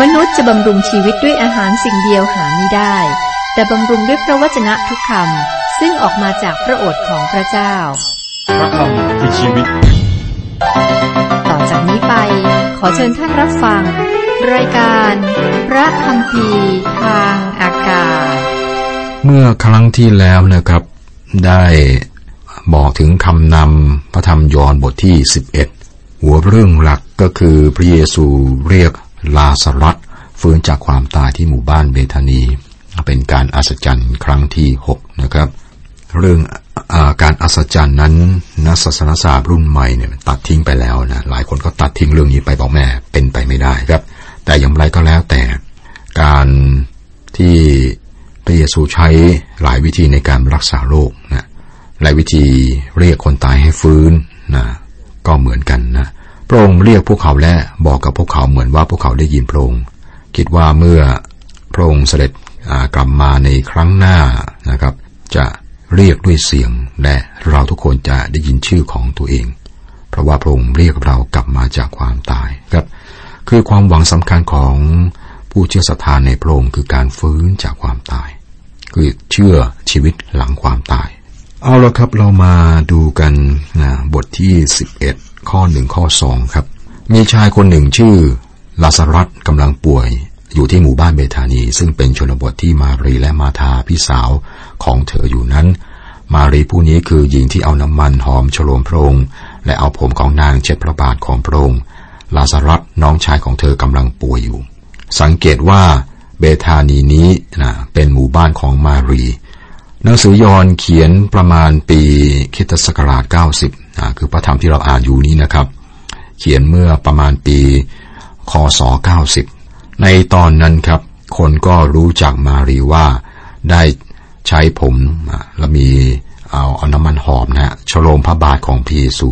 มนุษย์จะบำรุงชีวิตด้วยอาหารสิ่งเดียวหาไม่ได้ แต่บำรุงด้วยพระวจนะทุกคำซึ่งออกมาจากพระโอษฐ์ของพระเจ้า พระคำคือชีวิต ต่อจากนี้ไป ขอเชิญท่านรับฟัง รายการ พระคำพีร์ทางอากาศ เมื่อครั้งที่แล้วนะครับ ได้บอกถึงคำนำพระธรรมยอห์นบทที่ 11 หัวเรื่องหลักก็คือพระเยซูเรียก ลาสรัสฟื้นจากความตายที่หมู่บ้านเบธานี เป็นการอัศจรรย์ครั้งที่ 6 นะครับ เรื่องอาการอัศจรรย์นั้นนักศาสนศาสตร์รุ่นใหม่เนี่ยตัดทิ้งไปแล้วนะหลายคนก็ตัดทิ้งเรื่องนี้ไปบอกแม่เป็นไปไม่ได้ครับ แต่อย่างไรก็แล้วแต่การที่พระเยซูใช้หลายวิธีในการรักษาโรคนะหลายวิธีเรียกคนตายให้ฟื้นนะก็เหมือนกันนะ ระองค์เรียกพวกเขาและบอกกับพวกเขาเหมือนว่าพวกเขาได้ยินพระองค์คิดว่าเมื่อพระองค์เสด็จกลับมาในครั้งหน้านะครับ จะเรียกด้วยเสียงและเราทุกคนจะได้ยินชื่อของตัวเอง เพราะว่าพระองค์เรียกเรากลับมาจากความตายครับ คือความหวังสำคัญของผู้เชื่อศรัทธาในพระองค์คือการฟื้นจากความตาย คือเชื่อชีวิตหลังความตาย เอาละครับเรามาดูกันนะบทที่ 11 ข้อหนึ่งข้อสองครับ มีชายคนหนึ่งชื่อลาซารัสกำลังป่วย อยู่ที่หมู่บ้านเบธานี ซึ่งเป็นชนบทที่มารีและมาธาพี่สาวของเธออยู่นั้น มารีผู้นี้คือหญิงที่เอาน้ำมันหอมฉโลมพระองค์และเอาผมของนางเช็ดพระบาทของพระองค์ลาซารัสน้องชายของเธอกำลังป่วยอยู่ สังเกตว่าเบธานีนี้นะเป็นหมู่บ้านของมารีหนังสือยอห์นเขียนประมาณปีคิตศักราช 90 คือพระธรรมที่เราอ่านอยู่นี้นะครับ เขียนเมื่อประมาณปี คศ 90 ในตอนนั้นครับ คนก็รู้จักมารีว่าได้ใช้ผมและมีเอาเอาน้ำมันหอมนะฮะฉโลมพระบาทของพระเยซู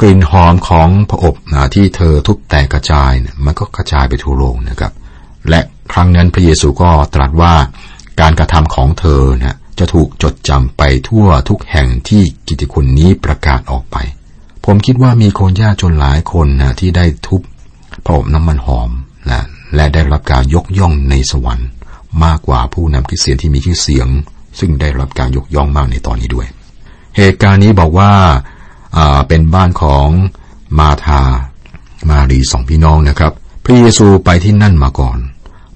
กลิ่นหอมของพระอบนะที่เธอทุบแตกกระจายนี่ยมันก็กระจายไปทั่วโลกนะครับ และครั้งนั้นพระเยซูก็ตรัสว่าการกระทำของเธอนะ จะถูกจดจำไปทั่วทุกแห่งที่กิตติคุณนี้ประกาศออกไป ผมคิดว่ามีคนยากจนหลายคนนะที่ได้ทุบพระอบน้ำมันหอมนะและได้รับการยกย่องในสวรรค์มากกว่าผู้นำคริสเตียนที่มีชื่อเสียง ซึ่งได้รับการยกย่องมากในตอนนี้ด้วย เหตุการณ์นี้บอกว่าเป็นบ้านของมาธา มารีสองพี่น้องนะครับ พระเยซูไปที่นั่นมาก่อน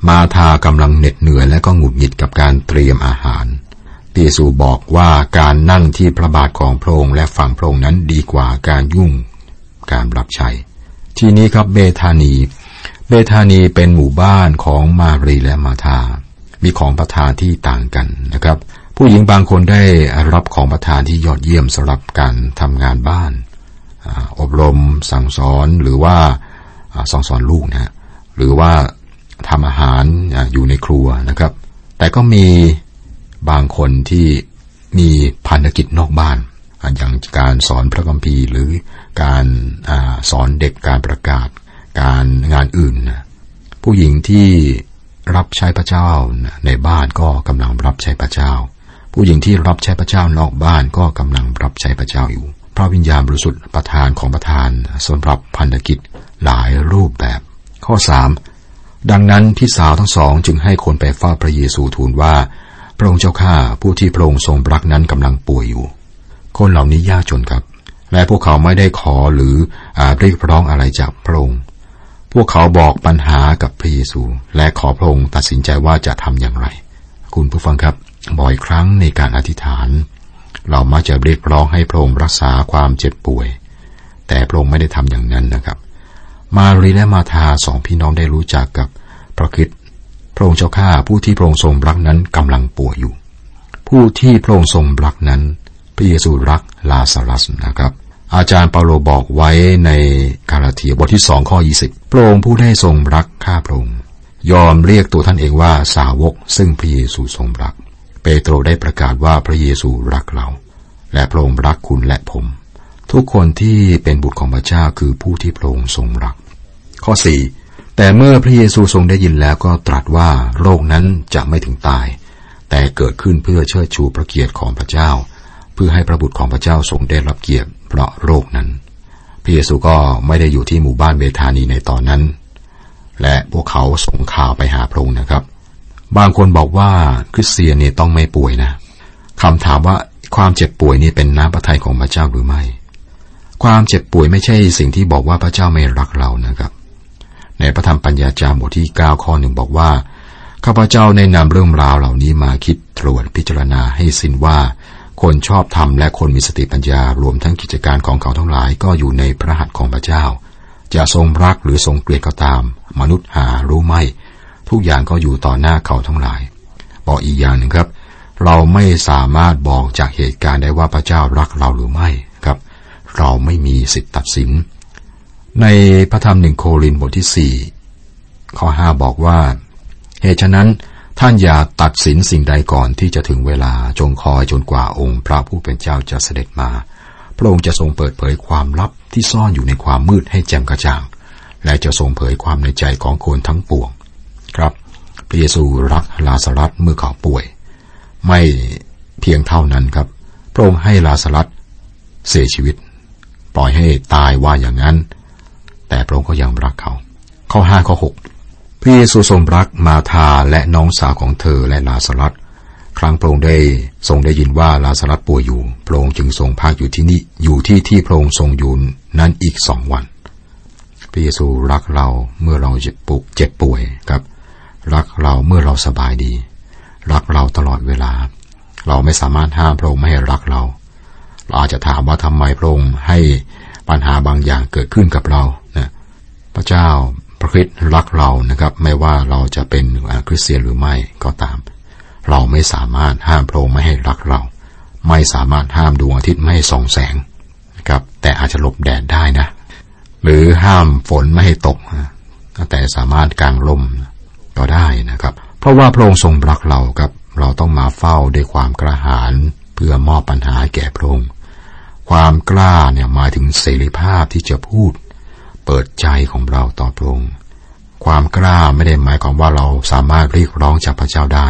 มาธากำลังเหน็ดเหนื่อยและก็หงุดหงิดกับการเตรียมอาหาร พระเยซูบอกว่าการนั่งที่พระบาทของพระองค์และฝั่งพระองค์นั้นดีกว่าการยุ่งการรับใช้ ที่นี้ครับเบธานี เบธานีเป็นหมู่บ้านของมารีและมาธา มีของประทานที่ต่างกันนะครับ ผู้หญิงบางคนได้รับของประทานที่ยอดเยี่ยมสำหรับการทำงานบ้าน อบรมสั่งสอนหรือว่าสอนสอนลูกนะหรือว่าทำอาหารอยู่ในครัวนะครับ แต่ก็มี บางคนที่มีพันธกิจนอกบ้าน อย่างการสอนพระคัมภีร์หรือการอสอนเด็กการประกาศ การงานอื่น ผู้หญิงที่รับใช้พระเจ้าในบ้านก็กำลังรับใช้พระเจ้า ผู้หญิงที่รับใช้พระเจ้านอกบ้านก็กำลังรับใช้พระเจ้าอยู่ พระวิญญาณบริสุทธิ์ประทานของประทานสำหรับพันธกิจหลายรูปแบบ ข้อสามดังนั้นพี่สาวทั้งสองจึงให้คนไปเฝ้าพระเยซูทูลว่า ระองค์เจ้าข้าผู้ที่พระองค์ทรงรักนั้นกำลังป่วยอยู่ คนเหล่านี้ยากจนครับ และพวกเขาไม่ได้ขอหรืออาเรียกร้องอะไรจากพระองค์ พวกเขาบอกปัญหากับพระเยซู และขอพระองค์ตัดสินใจว่าจะทำอย่างไร คุณผู้ฟังครับ บ่อยครั้งในการอธิษฐาน เรามักจะเรียกร้องให้พระองค์รักษาความเจ็บป่วย แต่พระองค์ไม่ได้ทำอย่างนั้นนะครับ มารีและมาธาสองพี่น้องได้รู้จักกับพระคิด พระองค์เจ้าข้าผู้ที่พระองค์ทรงรักนั้นกำลังป่วยอยู่ ผู้ที่พระองค์ทรงรักนั้น พระเยซูรักลาซารัสนะครับ อาจารย์เปาโลบอกไว้ในกาลาเทียบทที่สองข้อยี่สิบพระองค์ผู้ได้ทรงรักข้าพระองค์ยอมเรียกตัวท่านเองว่าสาวก ซึ่งพระเยซูทรงรัก เปโตรได้ประกาศว่าพระเยซูรักเรา และพระองค์รักคุณและผม ทุกคนที่เป็นบุตรของพระเจ้าคือผู้ที่พระองค์ทรงรัก ข้อสี่ แต่เมื่อพระเยซูทรงได้ยินแล้วก็ตรัสว่าโรคนั้นจะไม่ถึงตาย แต่เกิดขึ้นเพื่อเชิดชูพระเกียรติของพระเจ้า เพื่อให้พระบุตรของพระเจ้าทรงได้รับเกียรติเพราะโรคนั้น พระเยซูก็ไม่ได้อยู่ที่หมู่บ้านเบธานีในตอนนั้น และพวกเขาส่งข่าวไปหาพระองค์นะครับ บางคนบอกว่าคริสเตียนนี่ต้องไม่ป่วยนะคำถามว่าความเจ็บป่วยนี่เป็นน้ำพระทัยของพระเจ้าหรือไม่ ความเจ็บป่วยไม่ใช่สิ่งที่บอกว่าพระเจ้าไม่รักเรานะครับ ในพระธรรมปัญญาจารบทที่ 9 ข้อหนึ่งบอกว่า ข้าพเจ้าในนำเรื่องราวเหล่านี้มาคิดตรวจพิจารณาให้สิ้นว่า คนชอบธรรมและคนมีสติปัญญารวมทั้งกิจการของเขาทั้งหลายก็อยู่ในพระหัตถ์ของพระเจ้า จะทรงรักหรือทรงเกลียดก็ตาม มนุษย์หารู้ไม่ ทุกอย่างก็อยู่ต่อหน้าเขาทั้งหลาย บอกอีกอย่างหนึ่งครับ เราไม่สามารถบอกจากเหตุการณ์ได้ว่าพระเจ้ารักเราหรือไม่ครับ เราไม่มีสิทธิตัดสิน ในพระธรรมหนึ่งโครินบทที่สี่ข้อห้าบอกว่า เหตุฉะนั้นท่านอย่าตัดสินสิ่งใดก่อนที่จะถึงเวลาจงคอยจนกว่าองค์พระผู้เป็นเจ้าจะเสด็จมา พระองค์จะทรงเปิดเผยความลับที่ซ่อนอยู่ในความมืดให้แจ่มกระจ่าง และจะทรงเผยความในใจของคนทั้งปวง ครับพระเยซูรักลาสรัสเมื่อเขาป่วย ไม่เพียงเท่านั้นครับ พระองค์ให้ลาสรัสเสียชีวิต ปล่อยให้ตายว่าอย่างนั้น แต่พระองค์ก็ยังรักเขา ข้อห้าข้อหกพระเยซูทรงรักมาธาและน้องสาวของเธอและลาสรัสครั้งพระองค์ได้ทรงได้ยินว่าลาสรัสป่วยอยู่ พระองค์จึงทรงพักอยู่ที่นี่อยู่ที่ที่พระองค์ทรงอยู่นั้นอีกสองวัน พระเยซูรักเราเมื่อเราเจ็บปุกเจ็บป่วยครับ รักเราเมื่อเราสบายดี รักเราตลอดเวลา เราไม่สามารถห้ามพระองค์ไม่ให้รักเรา เราอาจจะถามว่าทำไมพระองค์ให้ ปัญหาบางอย่างเกิดขึ้นกับเรานะพระเจ้าพระคริสต์รักเรานะครับ ไม่ว่าเราจะเป็นคริสเตียนหรือไม่ก็ตาม เราไม่สามารถห้ามพระองค์ไม่ให้รักเรา ไม่สามารถห้ามดวงอาทิตย์ไม่ให้ส่องแสงนะครับ แต่อาจจะหลบแดดได้นะ หรือห้ามฝนไม่ให้ตกแต่สามารถกางลมก็ได้นะครับ เพราะว่าพระองค์ทรงรักเราครับ เราต้องมาเฝ้าด้วยความกระหายเพื่อมอบปัญหาแก่พระองค์ ความกล้าเนี่ยหมายถึงเสรีภาพที่จะพูด เปิดใจของเราต่อพระองค์ความกล้าไม่ได้หมายความว่าเราสามารถเรียกร้องจากพระเจ้าได้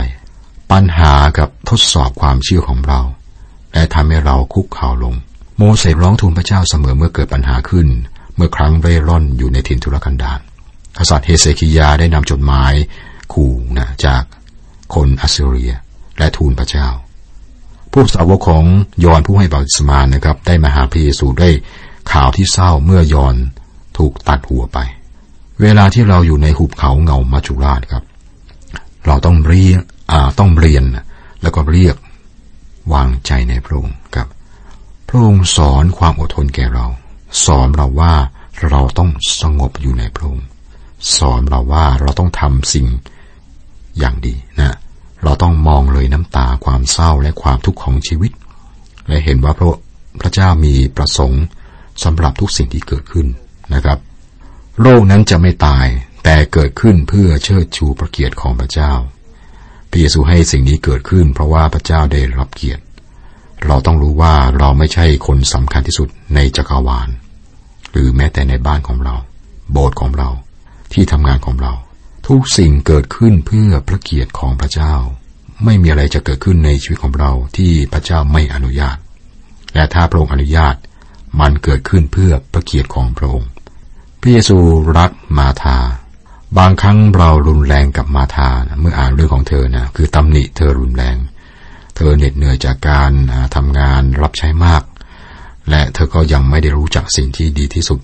ปัญหากับทดสอบความเชื่อของเรา และทำให้เราคุกเข่าลง โมเสสร้องทูลพระเจ้าเสมอเมื่อเกิดปัญหาขึ้น เมื่อครั้งเร่ร่อนอยู่ในถิ่นทุรกันดารกษัตริย์เฮเซคิยาได้นำจดหมายขู่นะจากคนอัสซีเรียและทูลพระเจ้า ผู้สาวกของยอนผู้ให้บัพติศมานะครับ ได้มาหาพระเยซูได้ข่าวที่เศร้าเมื่อยอนถูกตัดหัวไป เวลาที่เราอยู่ในหุบเขาเงามัจจุราชครับ เราต้องเรียกต้องเรียน แล้วก็เรียกวางใจในพระองค์ครับ พระองค์สอนความอดทนแก่เรา สอนเราว่าเราต้องสงบอยู่ในพระองค์สอนเราว่าเราต้องทำสิ่งอย่างดีนะ เราต้องมองเลยน้ำตาความเศร้าและความทุกข์ของชีวิต และเห็นว่าพระพระเจ้ามีประสงค์สำหรับทุกสิ่งที่เกิดขึ้นนะครับโลกนั้นจะไม่ตายแต่เกิดขึ้นเพื่อเชิดชูพระเกียรติของพระเจ้าพระเยซูให้สิ่งนี้เกิดขึ้น เพราะว่าพระเจ้าได้รับเกียรติ เราต้องรู้ว่าเราไม่ใช่คนสำคัญที่สุดในจักรวาล หรือแม้แต่ในบ้านของเรา โบสถ์ของเราที่ทำงานของเรา ทุกสิ่งเกิดขึ้นเพื่อพระเกียรติของพระเจ้า ไม่มีอะไรจะเกิดขึ้นในชีวิตของเราที่พระเจ้าไม่อนุญาต และถ้าพระองค์อนุญาต มันเกิดขึ้นเพื่อพระเกียรติของพระองค์ พระเยซูรักมาธา บางครั้งเรารุนแรงกับมาธาเมื่ออ่านเรื่องของเธอนะคือตำหนิเธอรุนแรง เธอเหน็ดเหนื่อยจากการทำงานรับใช้มาก และเธอก็ยังไม่ได้รู้จักสิ่งที่ดีที่สุด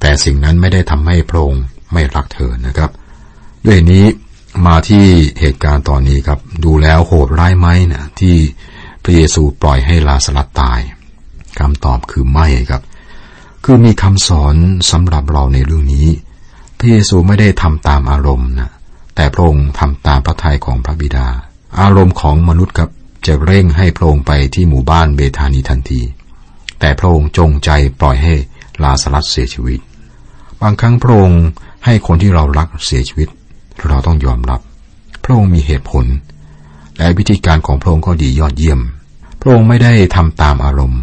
แต่สิ่งนั้นไม่ได้ทำให้พระองค์ไม่รักเธอนะครับ ด้วยนี้มาที่เหตุการณ์ตอนนี้ครับ ดูแล้วโหดร้ายไหมนะที่พระเยซูปล่อยให้ลาสลัดตายคำตอบคือไม่ครับ คือมีคำสอนสำหรับเราในเรื่องนี้ พระเยซูไม่ได้ทำตามอารมณ์นะแต่พระองค์ทำตามพระทัยของพระบิดา อารมณ์ของมนุษย์ครับจะเร่งให้พระองค์ไปที่หมู่บ้านเบธานีทันที แต่พระองค์จงใจปล่อยให้ลาสลัดเสียชีวิต บางครั้งพระองค์ให้คนที่เรารักเสียชีวิต เราต้องยอมรับ พระองค์มีเหตุผล และวิธีการของพระองค์ก็ดียอดเยี่ยม พระองค์ไม่ได้ทำตามอารมณ์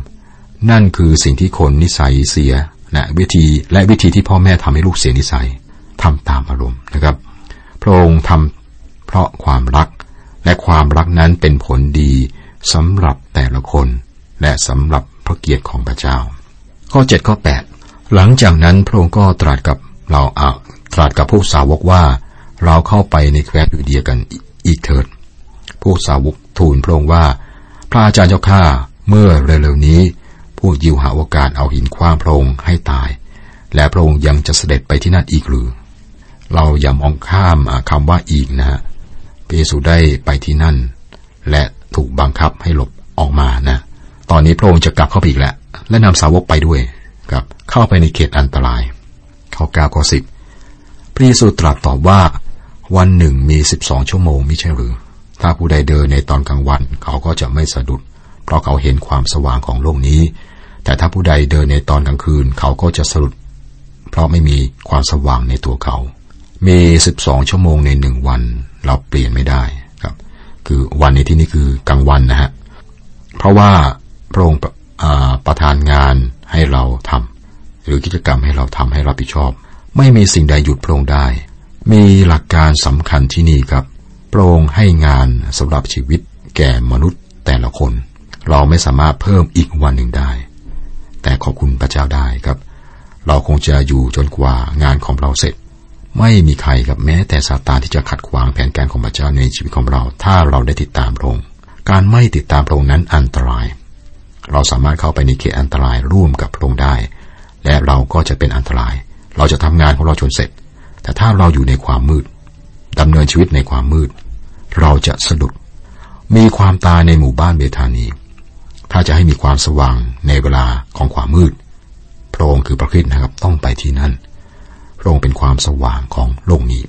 นั่นคือสิ่งที่คนนิสัยเสียนะวิธีและวิธีที่พ่อแม่ทำให้ลูกเสียนิสัยทำตามอารมณ์นะครับ พระองค์ทำเพราะความรัก และความรักนั้นเป็นผลดีสำหรับแต่ละคน และสำหรับพระเกียรติของพระเจ้า ข้อ7ข้อ8หลังจากนั้นพระองค์ก็ตรัสกับเราเอาตรัสกับพวกสาวกว่า เราเข้าไปในแคว้นยูเดียกันอีกเถิด พวกสาวกทูลพระองค์ว่า พระอาจารย์เจ้าข้าเมื่อเร็วๆนี้ พวกยิวหาโอกาสเอาหินคว้างพระองค์ให้ตาย และพระองค์ยังจะเสด็จไปที่นั่นอีกหรือ เราอย่ามองข้ามคำว่าอีกนะฮะพระเยซูได้ไปที่นั่น และถูกบังคับให้หลบออกมานะ ตอนนี้พระองค์จะกลับเข้าไปอีกแล้วและนำสาวกไปด้วยครับเข้าไปในเขตอันตรายเขาก้าข้อสิบพระเยซูตรัสตอบว่า วันหนึ่งมีสิบสองชั่วโมงไม่ใช่หรือ ถ้าผู้ใดเดินในตอนกลางวันเขาก็จะไม่สะดุด เพราะเขาเห็นความสว่างของโลกนี้ แต่ถ้าผู้ใดเดินในตอนกลางคืนเขาก็จะสะดุด เพราะไม่มีความสว่างในตัวเขา มีสิบสองชั่วโมงในหนึ่งวัน เราเปลี่ยนไม่ได้ครับ คือวันในที่นี้คือกลางวันนะฮะ เพราะว่าพระองค์ประทานงานให้เราทำหรือกิจกรรมให้เราทำให้รับผิดชอบ ไม่มีสิ่งใดหยุดพระองค์ได้ มีหลักการสำคัญที่นี่ครับพระองค์ให้งานสำหรับชีวิตแก่มนุษย์แต่ละคน เราไม่สามารถเพิ่มอีกวันหนึ่งได้ แต่ขอบคุณพระเจ้าได้ครับ เราคงจะอยู่จนกว่างานของเราเสร็จ ไม่มีใครกับแม้แต่ซาตานที่จะขัดขวางแผนการของพระเจ้าในชีวิตของเรา ถ้าเราได้ติดตามพระองค์การไม่ติดตามพระองค์นั้นอันตราย เราสามารถเข้าไปในเขตอันตรายร่วมกับพระองค์ได้ และเราก็จะเป็นอันตราย เราจะทำงานของเราจนเสร็จ แต่ถ้าเราอยู่ในความมืดดำเนินชีวิตในความมืด เราจะสะดุด มีความตายในหมู่บ้านเบธานี ถ้าจะให้มีความสว่างในเวลาของความมืด พระองค์คือพระคริสต์นะครับต้องไปที่นั่น พระองค์เป็นความสว่างของโลกนี้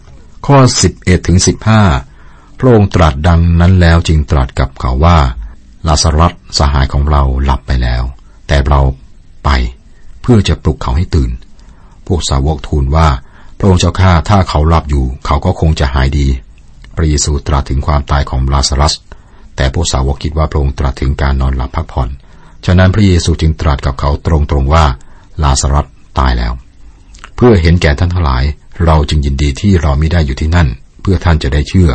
ข้อ 11ถึง15 พระองค์ตรัสดังนั้นแล้วจึงตรัสกับเขาว่าลาสรัสสหายของเราหลับไปแล้ว แต่เราไปเพื่อจะปลุกเขาให้ตื่น พวกสาวกทูลว่า ระองค์เจ้าข้าถ้าเขาหลับอยู่เขาก็คงจะหายดี พระเยซูตรัสถึงความตายของลาสรัส แต่พวกสาวกคิดว่าพระองค์ตรัสถึงการนอนหลับพักผ่อน ฉะนั้นพระเยซูจึงตรัสกับเขาตรงๆว่าลาสรัสตายแล้ว เพื่อเห็นแก่ท่านทั้งหลาย เราจึงยินดีที่เราไม่ได้อยู่ที่นั่น เพื่อท่านจะได้เชื่อ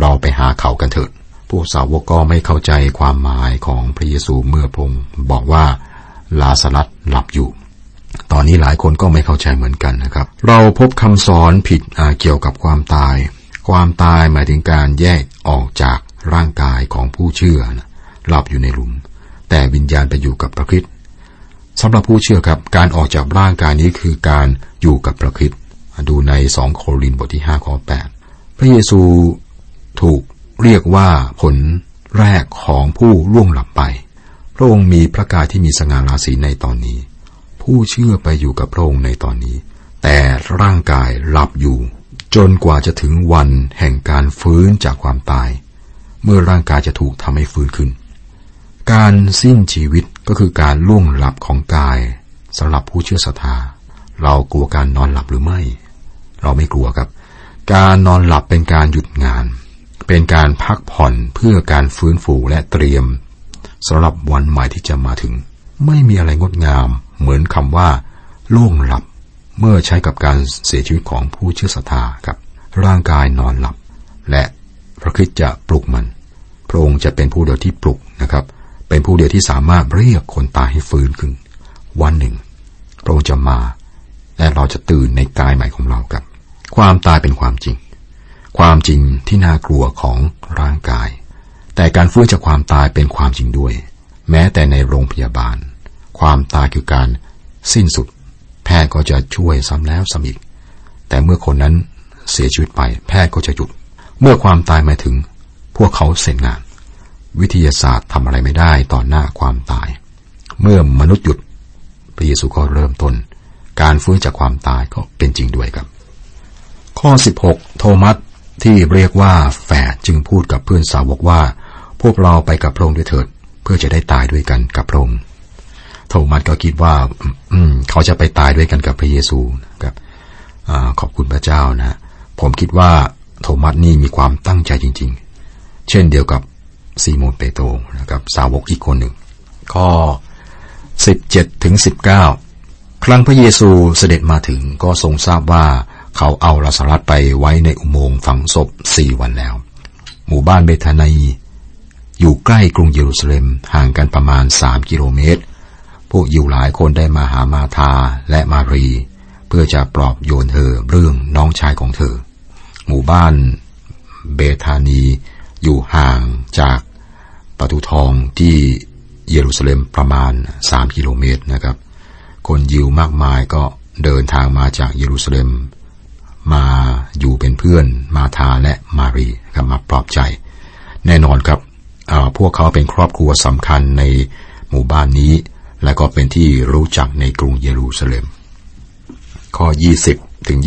เราไปหาเขากันเถิดพวกสาวกก็ไม่เข้าใจความหมายของพระเยซูเมื่อพงบอกว่าลาสลัดหลับอยู่ ตอนนี้หลายคนก็ไม่เข้าใจเหมือนกันนะครับ เราพบคำสอนผิดเกี่ยวกับความตาย ความตายหมายถึงการแยกออกจากร่างกายของผู้เชื่อนะหลับอยู่ในหลุม แต่วิญญาณไปอยู่กับพระคิดสำหรับผู้เชื่อครับ การออกจากร่างกายนี้คือการอยู่กับพระคิดดูในสองโครินบทที่ห้าข้อแปดพระเยซูถูกเรียกว่าผลแรกของผู้ล่วงหลับไป พระองค์มีพระกายที่มีสง่าราศีในตอนนี้ ผู้เชื่อไปอยู่กับพระองค์ในตอนนี้ แต่ร่างกายหลับอยู่ จนกว่าจะถึงวันแห่งการฟื้นจากความตาย เมื่อร่างกายจะถูกทำให้ฟื้นขึ้น การสิ้นชีวิตก็คือการล่วงหลับของกายสำหรับผู้เชื่อศรัทธา เรากลัวการนอนหลับหรือไม่ เราไม่กลัวครับ การนอนหลับเป็นการหยุดงาน เป็นการพักผ่อนเพื่อการฟื้นฟูและเตรียมสำหรับวันใหม่ที่จะมาถึง ไม่มีอะไรงดงาม เหมือนคำว่าล่วงหลับ เมื่อใช้กับการเสียชีวิตของผู้เชื่อศรัทธาครับ ร่างกายนอนหลับ และพระคิดจะปลุกมัน พระองค์จะเป็นผู้เดียวที่ปลุกนะครับ เป็นผู้เดียวที่สามารถเรียกคนตายให้ฟื้นขึ้น วันหนึ่ง พระองค์จะมา และเราจะตื่นในกายใหม่ของเราครับ ความตายเป็นความจริง ความจริงที่น่ากลัวของร่างกาย แต่การฟื้นจากความตายเป็นความจริงด้วย แม้แต่ในโรงพยาบาล ความตายคือการสิ้นสุด แพทย์ก็จะช่วยซ้ำแล้วซ้ำอีก แต่เมื่อคนนั้นเสียชีวิตไป แพทย์ก็จะหยุด เมื่อความตายมาถึง พวกเขาเสร็จงาน วิทยาศาสตร์ทำอะไรไม่ได้ต่อหน้าความตาย เมื่อมนุษย์หยุดพระเยซูก็เริ่มต้น การฟื้นจากความตายก็เป็นจริงด้วยครับ ข้อ 16 โทมัสที่เรียกว่าแฝดจึงพูดกับเพื่อนสาวกว่า พวกเราไปกับพระองค์ด้วยเถิด พื่อจะได้ตายด้วยกันกับพระองค์โทมัสก็คิดว่า อืมเขาจะไปตายด้วยกันกับพระเยซูครับอขอบคุณพระเจ้านะผมคิดว่าโทมัสนี่มีความตั้งใจจริง ๆ เช่นเดียวกับซีโมนเปโตรนะครับ สาวกอีกคนหนึ่งข้อสิบเจ็ดถึงสิบเก้าครั้งพระเยซูเสด็จมาถึงก็ทรงทราบว่าเขาเอาลาสรัสไปไว้ในอุโมงค์ฝังศพสี่วันแล้ว หมู่บ้านเบธานี อยู่ใกล้กรุงเยรูซาเล็มห่างกันประมาณสามกิโลเมตร พวกยิวหลายคนได้มาหามาธาและมารี เพื่อจะปลอบโยนเธอเรื่องน้องชายของเธอ หมู่บ้านเบธานีอยู่ห่างจากประตูทองที่เยรูซาเล็มประมาณ 3 กิโลเมตรนะครับ คนยิวมากมายก็เดินทางมาจากเยรูซาเล็ม มาอยู่เป็นเพื่อนมาทาและมารีครับมาปลอบใจ แน่นอนครับ พวกเขาเป็นครอบครัวสำคัญในหมู่บ้านนี้ และก็เป็นที่รู้จักในกรุงเยรูซาเล็ม ข้อ 20 ถึง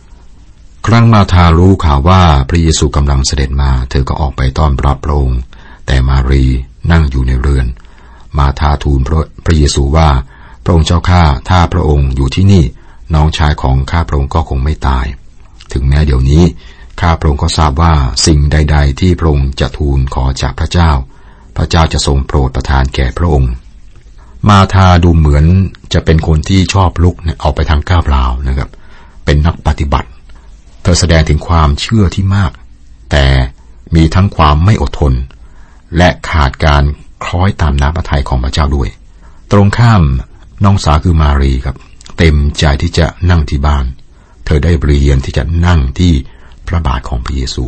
22 ครั้งมาทารู้ข่าวว่าพระเยซูกำลังเสด็จมา เธอก็ออกไปต้อนรับพระองค์ แต่มารีนั่งอยู่ในเรือน มาทาทูลพระพระเยซูว่า พระองค์เจ้าข้า ถ้าพระองค์อยู่ที่นี่ น้องชายของข้าพระองค์ก็คงไม่ตาย ถึงแม้เดี๋ยวนี้ ข้าพระองค์ก็ทราบว่าสิ่งใด ๆ ที่พระองค์จะทูลขอจากพระเจ้า พระเจ้าจะทรงโปรดประทานแก่พระองค์ มาทาดูเหมือนจะเป็นคนที่ชอบลุกเนี่ยออกไปทางก้าวเปล่านะครับ เป็นนักปฏิบัติ เธอแสดงถึงความเชื่อที่มาก แต่มีทั้งความไม่อดทน และขาดการคล้อยตามน้ำพระทัยของพระเจ้าด้วย ตรงข้ามน้องสาวคือมารีครับ เต็มใจที่จะนั่งที่บ้าน เธอได้เรียนที่จะนั่งที่ พระบาทของพระเยซู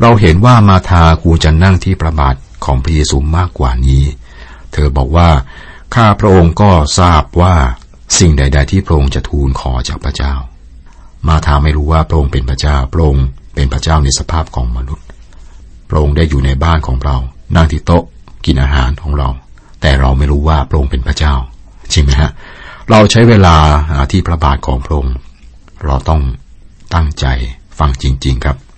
เราเห็นว่ามาทาควรจะนั่งที่พระบาทของพระเยซูมากกว่านี้ เธอบอกว่าข้าพระองค์ก็ทราบว่าสิ่งใด ๆ ที่พระองค์จะทูลขอจากพระเจ้า มาทาไม่รู้ว่าพระองค์เป็นพระเจ้า พระองค์เป็นพระเจ้าในสภาพของมนุษย์ พระองค์ได้อยู่ในบ้านของเรา นั่งที่โต๊ะ กินอาหารของเรา แต่เราไม่รู้ว่าพระองค์เป็นพระเจ้า จริงไหมฮะ เราใช้เวลาที่พระบาทของพระองค์ เราต้องตั้งใจ ฟังจริง ๆ ครับ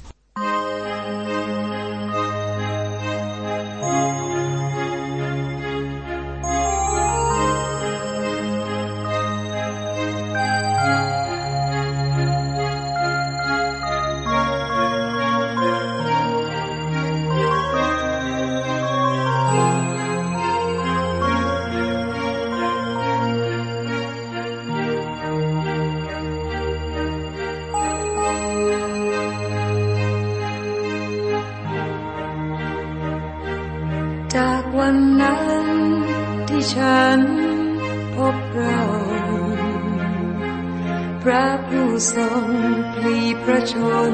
พระผู้ทรงพลีพระชน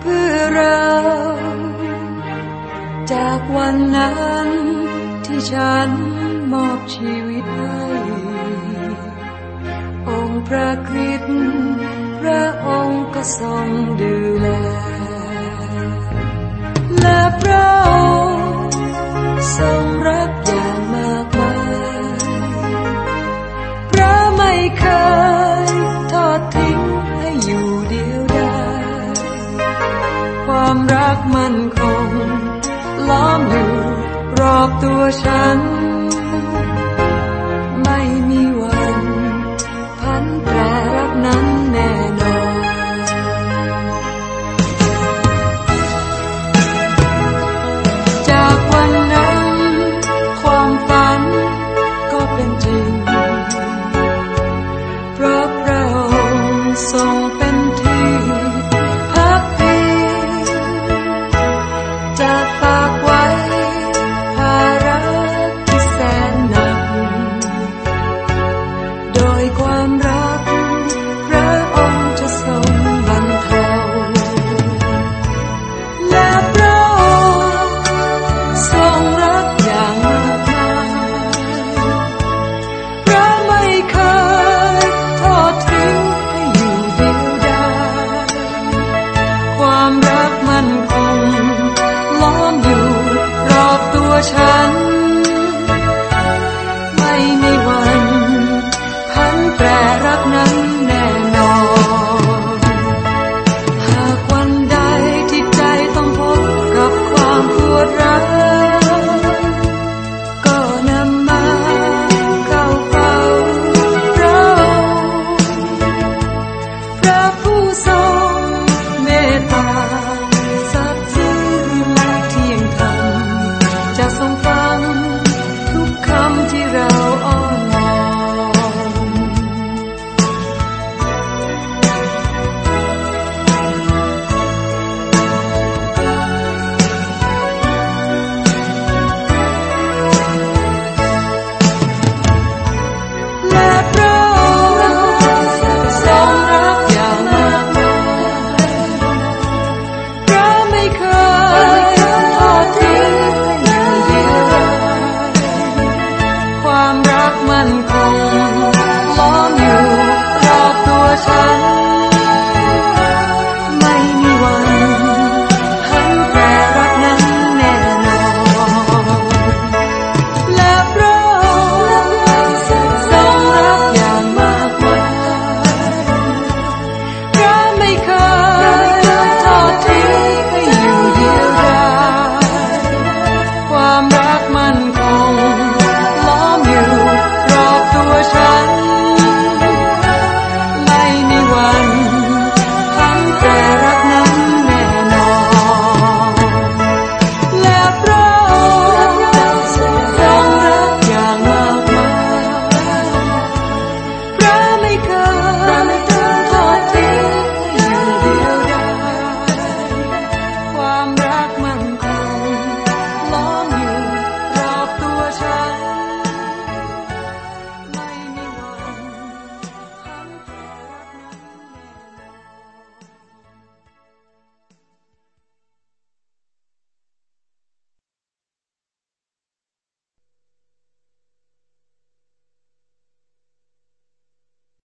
เพื่อเรา จากวันนั้นที่ฉันมอบชีวิตให้ องค์พระคริสต์พระองค์ก็ทรงดูแล และพระองค์ทรงรักอย่างมากมายพระไม่เคย อยู่เดียวดายความรักมันคงล้อมอยู่รอบตัวฉัน